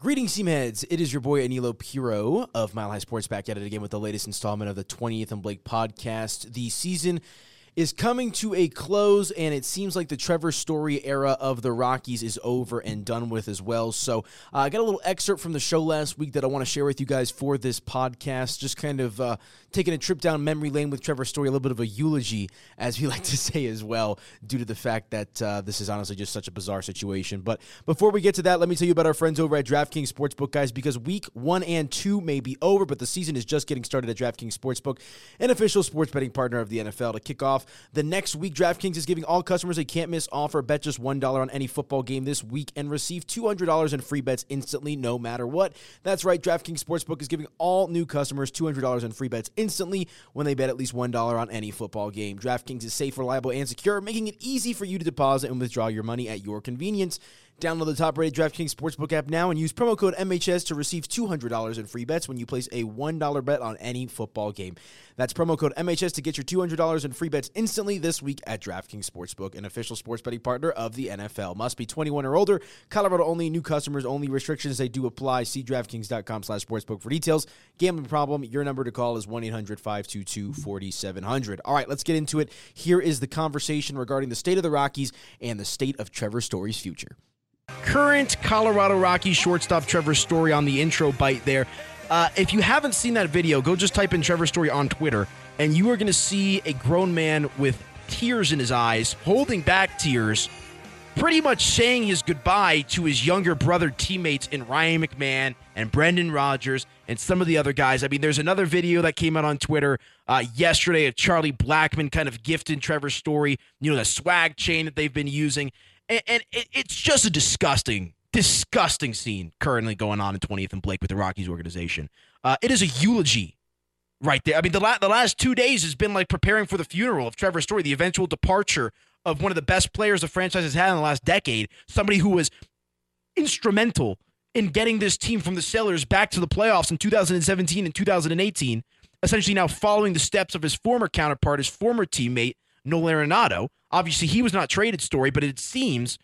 Greetings, Seamheads. It is your boy Aniello Piro of Mile High Sports back at it again with the latest installment of the 20th and Blake podcast. The season is coming to a close, and it seems like the Trevor Story era of the Rockies is over and done with as well. So, uh, I got a little excerpt from the show last week that I want to share with you guys for this podcast. Just kind of uh, taking a trip down memory lane with Trevor Story, a little bit of a eulogy, as we like to say as well, due to the fact that uh, this is honestly just such a bizarre situation. But before we get to that, let me tell you about our friends over at DraftKings Sportsbook, guys, because week one and two may be over, but the season is just getting started at DraftKings Sportsbook, an official sports betting partner of the NFL. To kick off the next week, DraftKings is giving all customers a can't miss offer. Bet just $1 on any football game this week and receive $200 in free bets instantly, no matter what. That's right, DraftKings Sportsbook is giving all new customers $200 in free bets instantly when they bet at least $1 on any football game. DraftKings is safe, reliable, and secure, making it easy for you to deposit and withdraw your money at your convenience. Download the top rated DraftKings Sportsbook app now and use promo code MHS to receive $200 in free bets when you place a $1 bet on any football game. That's promo code MHS to get your $200 in free bets instantly this week at DraftKings Sportsbook, an official sports betting partner of the NFL. Must be 21 or older. Colorado only. New customers only. Restrictions, they do apply. See DraftKings.com slash sportsbook for details. Gambling problem, your number to call is 1-800-522-4700. All right, let's get into it. Here is the conversation regarding the state of the Rockies and the state of Trevor Story's future current Colorado Rockies shortstop Trevor Story on the intro bite there. Uh, if you haven't seen that video, go just type in Trevor Story on Twitter, and you are going to see a grown man with tears in his eyes, holding back tears, pretty much saying his goodbye to his younger brother teammates in Ryan McMahon and Brendan Rodgers and some of the other guys. I mean, there's another video that came out on Twitter uh, yesterday of Charlie Blackmon kind of gifting Trevor Story, you know, the swag chain that they've been using and, and it, it's just a disgusting, disgusting scene currently going on in 20th and Blake with the Rockies organization. Uh, it is a eulogy right there. I mean, the, la- the last two days has been like preparing for the funeral of Trevor Story, the eventual departure of one of the best players the franchise has had in the last decade, somebody who was instrumental in getting this team from the Sailors back to the playoffs in 2017 and 2018, essentially now following the steps of his former counterpart, his former teammate, Nolan Arenado. Obviously, he was not traded story, but it seems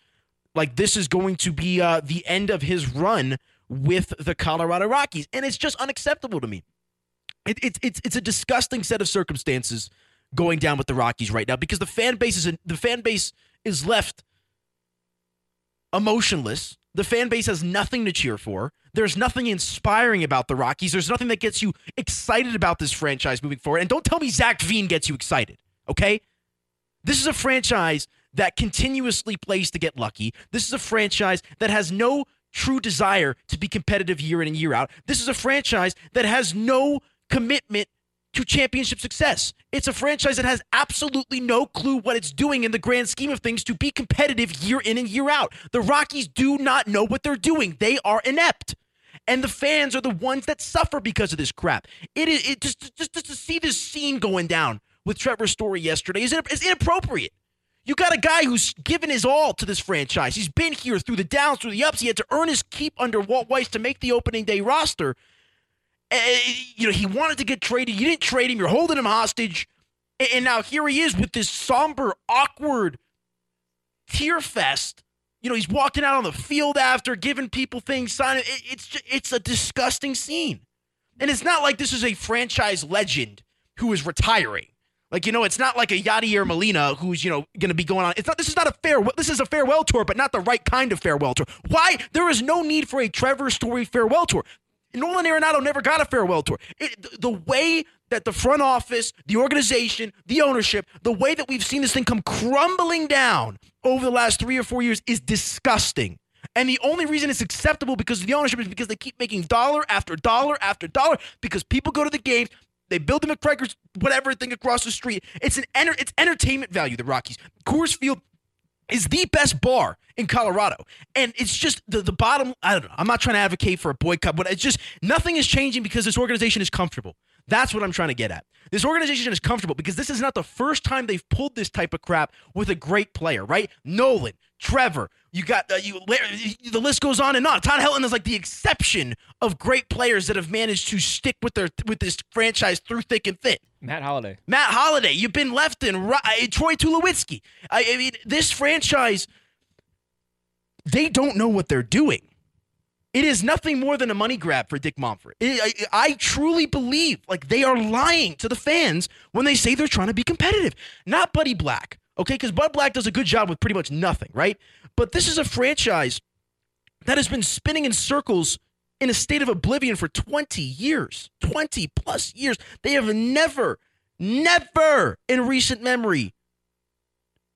like this is going to be uh, the end of his run with the Colorado Rockies, and it's just unacceptable to me. It, it, it's it's a disgusting set of circumstances going down with the Rockies right now because the fan base is the fan base is left emotionless. The fan base has nothing to cheer for. There's nothing inspiring about the Rockies. There's nothing that gets you excited about this franchise moving forward. And don't tell me Zac Veen gets you excited, okay? This is a franchise that continuously plays to get lucky. This is a franchise that has no true desire to be competitive year in and year out. This is a franchise that has no commitment to championship success. It's a franchise that has absolutely no clue what it's doing in the grand scheme of things to be competitive year in and year out. The Rockies do not know what they're doing. They are inept. And the fans are the ones that suffer because of this crap. It is it just, just, just to see this scene going down with Trevor Story yesterday is, is inappropriate. You got a guy who's given his all to this franchise. He's been here through the downs, through the ups. He had to earn his keep under Walt Weiss to make the opening day roster. Uh, you know, he wanted to get traded. You didn't trade him. You're holding him hostage. And now here he is with this somber, awkward tear fest. You know, he's walking out on the field after giving people things, signing. It's just, it's a disgusting scene, and it's not like this is a franchise legend who is retiring. Like you know, it's not like a Yadier Molina who's you know going to be going on. It's not. This is not a farewell. This is a farewell tour, but not the right kind of farewell tour. Why? There is no need for a Trevor Story farewell tour. Nolan Arenado never got a farewell tour. It, the way that the front office, the organization, the ownership, the way that we've seen this thing come crumbling down over the last three or four years is disgusting. And the only reason it's acceptable because of the ownership is because they keep making dollar after dollar after dollar because people go to the games, they build the McGregor's whatever thing across the street. It's an enter, it's entertainment value. The Rockies, Coors Field is the best bar in Colorado, and it's just the the bottom. I don't know. I'm not trying to advocate for a boycott, but it's just nothing is changing because this organization is comfortable. That's what I'm trying to get at. This organization is comfortable because this is not the first time they've pulled this type of crap with a great player, right? Nolan, Trevor, you got uh, you. The list goes on and on. Todd Helton is like the exception of great players that have managed to stick with their with this franchise through thick and thin. Matt Holliday. Matt Holliday. You've been left in uh, Troy Tulowitzki. I, I mean, this franchise, they don't know what they're doing It is nothing more than a money grab for Dick Monfort. It, I, I, truly believe like they are lying to the fans when they say they're trying to be competitive. Not Buddy Black, okay? Because Bud Black does a good job with pretty much nothing, right? But this is a franchise that has been spinning in circles in a state of oblivion for 20 years, 20 plus years. They have never, never in recent memory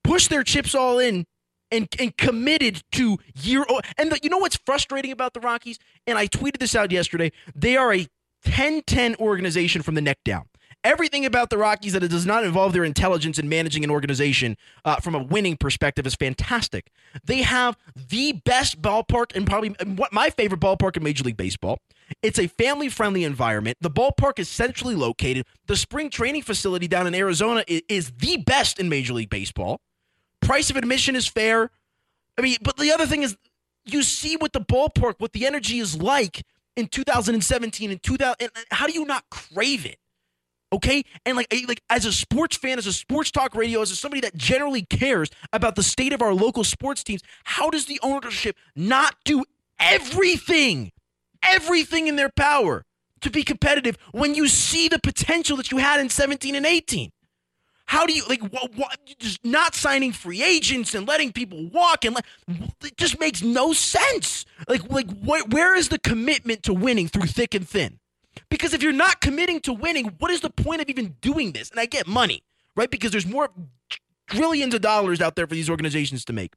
pushed their chips all in and, and committed to year. And the, you know what's frustrating about the Rockies? And I tweeted this out yesterday. They are a 10 10 organization from the neck down. Everything about the Rockies that it does not involve their intelligence in managing an organization uh, from a winning perspective is fantastic. They have the best ballpark and probably what my favorite ballpark in Major League Baseball. It's a family friendly environment. The ballpark is centrally located. The spring training facility down in Arizona is, is the best in Major League Baseball. Price of admission is fair. I mean, but the other thing is, you see what the ballpark, what the energy is like in 2017 and 2000. And how do you not crave it? Okay, and like like as a sports fan, as a sports talk radio, as somebody that generally cares about the state of our local sports teams, how does the ownership not do everything, everything in their power to be competitive when you see the potential that you had in 17 and 18? How do you like what, what just not signing free agents and letting people walk and like it just makes no sense. Like like what, where is the commitment to winning through thick and thin? Because if you're not committing to winning, what is the point of even doing this? And I get money, right? Because there's more trillions of dollars out there for these organizations to make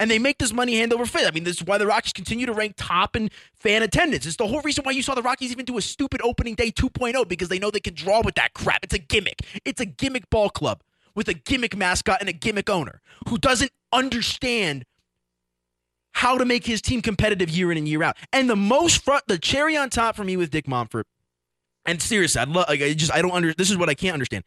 and they make this money hand over fist. I mean, this is why the Rockies continue to rank top in fan attendance. It's the whole reason why you saw the Rockies even do a stupid opening day 2.0 because they know they can draw with that crap. It's a gimmick. It's a gimmick ball club with a gimmick mascot and a gimmick owner who doesn't understand how to make his team competitive year in and year out. And the most front, the cherry on top for me with Dick Monfort, and seriously, I love. Like, I just I don't under. This is what I can't understand.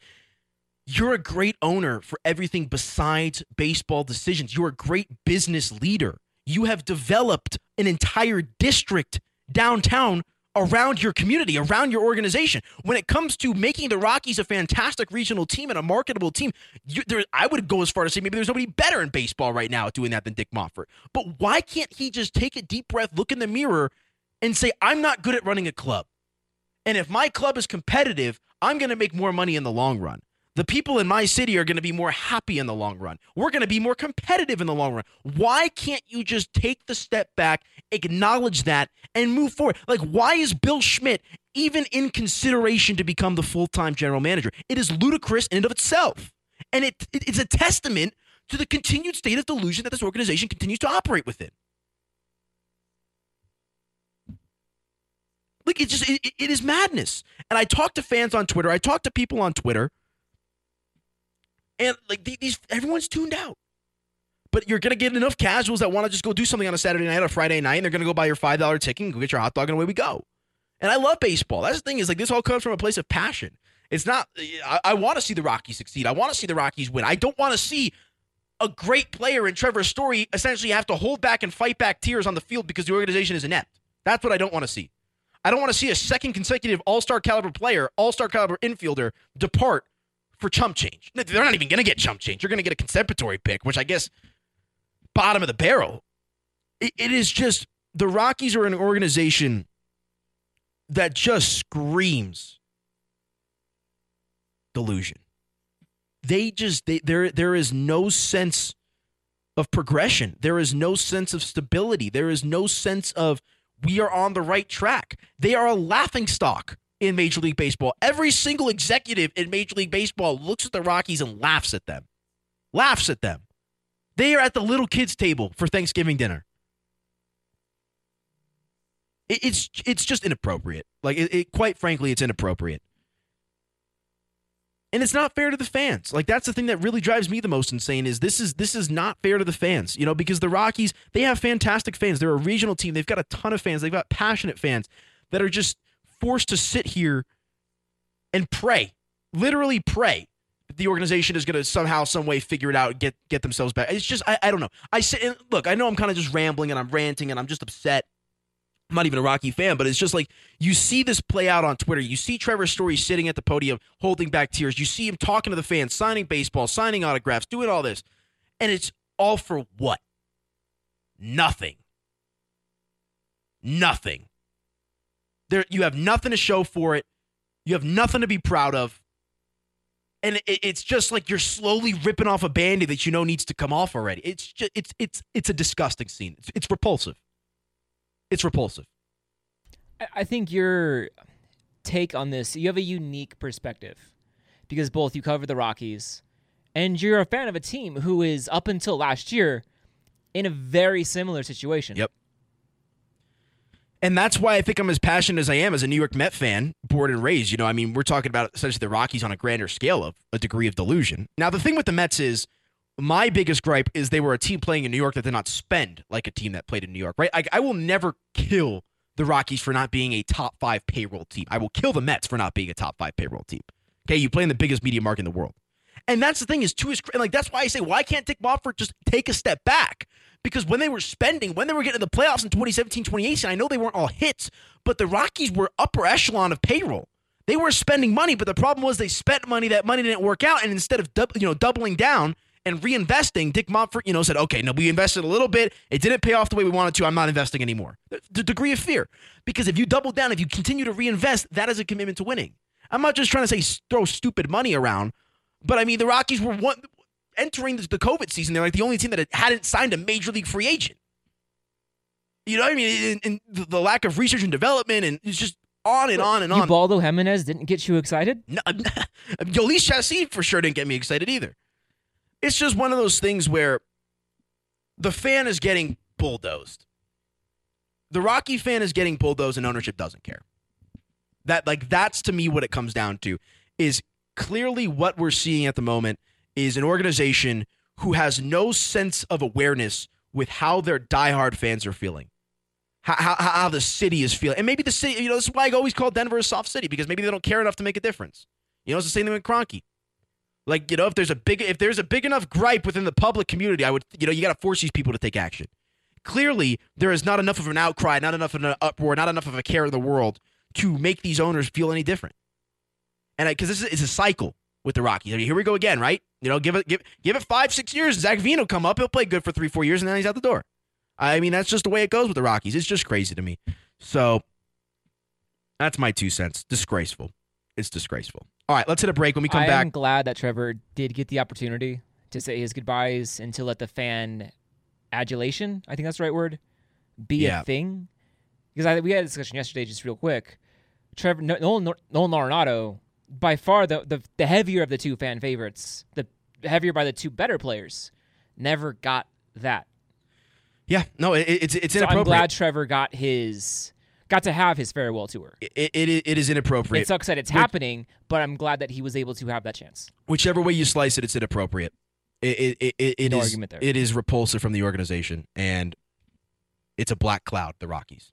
You're a great owner for everything besides baseball decisions. You're a great business leader. You have developed an entire district downtown around your community, around your organization. When it comes to making the Rockies a fantastic regional team and a marketable team, you, there, I would go as far to say maybe there's nobody better in baseball right now doing that than Dick Monfort. But why can't he just take a deep breath, look in the mirror, and say, I'm not good at running a club? And if my club is competitive, I'm going to make more money in the long run the people in my city are going to be more happy in the long run. We're going to be more competitive in the long run. Why can't you just take the step back, acknowledge that, and move forward? Like, why is Bill Schmidt even in consideration to become the full time general manager? It is ludicrous in and of itself. And it, it, it's a testament to the continued state of delusion that this organization continues to operate within. Look, it just it, it is madness. And I talk to fans on Twitter. I talk to people on Twitter and like these, everyone's tuned out. But you're gonna get enough casuals that want to just go do something on a Saturday night or Friday night, and they're gonna go buy your five dollar ticket and go get your hot dog, and away we go. And I love baseball. That's the thing is like this all comes from a place of passion. It's not. I, I want to see the Rockies succeed. I want to see the Rockies win. I don't want to see a great player in Trevor Story essentially have to hold back and fight back tears on the field because the organization is inept. That's what I don't want to see. I don't want to see a second consecutive All Star caliber player, All Star caliber infielder depart for chump change. They're not even going to get chump change. You're going to get a compensatory pick, which I guess bottom of the barrel. It, it is just the Rockies are an organization that just screams delusion. They just they, there there is no sense of progression. There is no sense of stability. There is no sense of we are on the right track. They are a laughing stock in Major League Baseball. Every single executive in Major League Baseball looks at the Rockies and laughs at them. Laughs at them. They are at the little kids' table for Thanksgiving dinner. it's it's just inappropriate. Like it, it, quite frankly, it's inappropriate. And it's not fair to the fans. Like that's the thing that really drives me the most insane is this is this is not fair to the fans. You know, because the Rockies, they have fantastic fans. They're a regional team. They've got a ton of fans. They've got passionate fans that are just forced to sit here and pray, literally pray that the organization is going to somehow, some way figure it out and get, get themselves back. It's just, I, I don't know. I say, look, I know I'm kind of just rambling and I'm ranting and I'm just upset. I'm not even a Rocky fan, but it's just like you see this play out on Twitter. You see Trevor Story sitting at the podium holding back tears. You see him talking to the fans, signing baseball, signing autographs, doing all this. And it's all for what? Nothing. Nothing. There, you have nothing to show for it. You have nothing to be proud of. And it, it's just like you're slowly ripping off a band that you know needs to come off already. It's just, it's it's it's a disgusting scene. It's, it's repulsive. It's repulsive. I think your take on this, you have a unique perspective because both you cover the Rockies and you're a fan of a team who is up until last year in a very similar situation. Yep. And that's why I think I'm as passionate as I am as a New York Met fan, born and raised. You know, I mean, we're talking about essentially the Rockies on a grander scale of a degree of delusion. Now, the thing with the Mets is my biggest gripe is they were a team playing in New York that did not spend like a team that played in New York, right? I, I will never kill the Rockies for not being a top five payroll team. I will kill the Mets for not being a top five payroll team. Okay, you play in the biggest media market in the world. And that's the thing is, to is like that's why I say, why can't Dick Monfort just take a step back? Because when they were spending, when they were getting to the playoffs in 2017, 2018, I know they weren't all hits, but the Rockies were upper echelon of payroll. They were spending money, but the problem was they spent money. That money didn't work out, and instead of you know doubling down and reinvesting, Dick Monfort, you know said, okay, no, we invested a little bit. It didn't pay off the way we wanted to. I'm not investing anymore. The, the degree of fear, because if you double down, if you continue to reinvest, that is a commitment to winning. I'm not just trying to say throw stupid money around, but I mean the Rockies were one entering the COVID season. They're like the only team that hadn't signed a major league free agent. You know what I mean? And, the lack of research and development, and it's just on and on and on. Ubaldo Jimenez didn't get you excited? No, Jhoulys Chacín for sure didn't get me excited either. It's just one of those things where the fan is getting bulldozed. The Rocky fan is getting bulldozed, and ownership doesn't care. That like that's to me what it comes down to is clearly what we're seeing at the moment is an organization who has no sense of awareness with how their diehard fans are feeling. How, how, how the city is feeling. And maybe the city, you know, this is why I always call Denver a soft city because maybe they don't care enough to make a difference. You know, it's the same thing with Kroenke. Like, you know, if there's a big if there's a big enough gripe within the public community, I would you know, you gotta force these people to take action. Clearly, there is not enough of an outcry, not enough of an uproar, not enough of a care in the world to make these owners feel any different. And because this is a cycle with the Rockies. I mean, here we go again, right? You know, give it give give it five six years. Zac will come up. He'll play good for three four years, and then he's out the door. I mean, that's just the way it goes with the Rockies. It's just crazy to me. So that's my two cents. Disgraceful. It's disgraceful. All right, let's hit a break. When we come I back, I'm glad that Trevor did get the opportunity to say his goodbyes and to let the fan adulation. I think that's the right word. Be yeah. a thing. Because I, we had a discussion yesterday, just real quick. Trevor Nolan, Nolan Arenado, by far the, the the heavier of the two fan favorites, the heavier by the two better players, never got that. Yeah, no, it, it's it's so inappropriate. I'm glad Trevor got his got to have his farewell tour. It, it, it is inappropriate. It sucks that it's Which, happening, but I'm glad that he was able to have that chance. Whichever way you slice it, it's inappropriate. It it, it, it no is, It is repulsive from the organization, and it's a black cloud. The Rockies.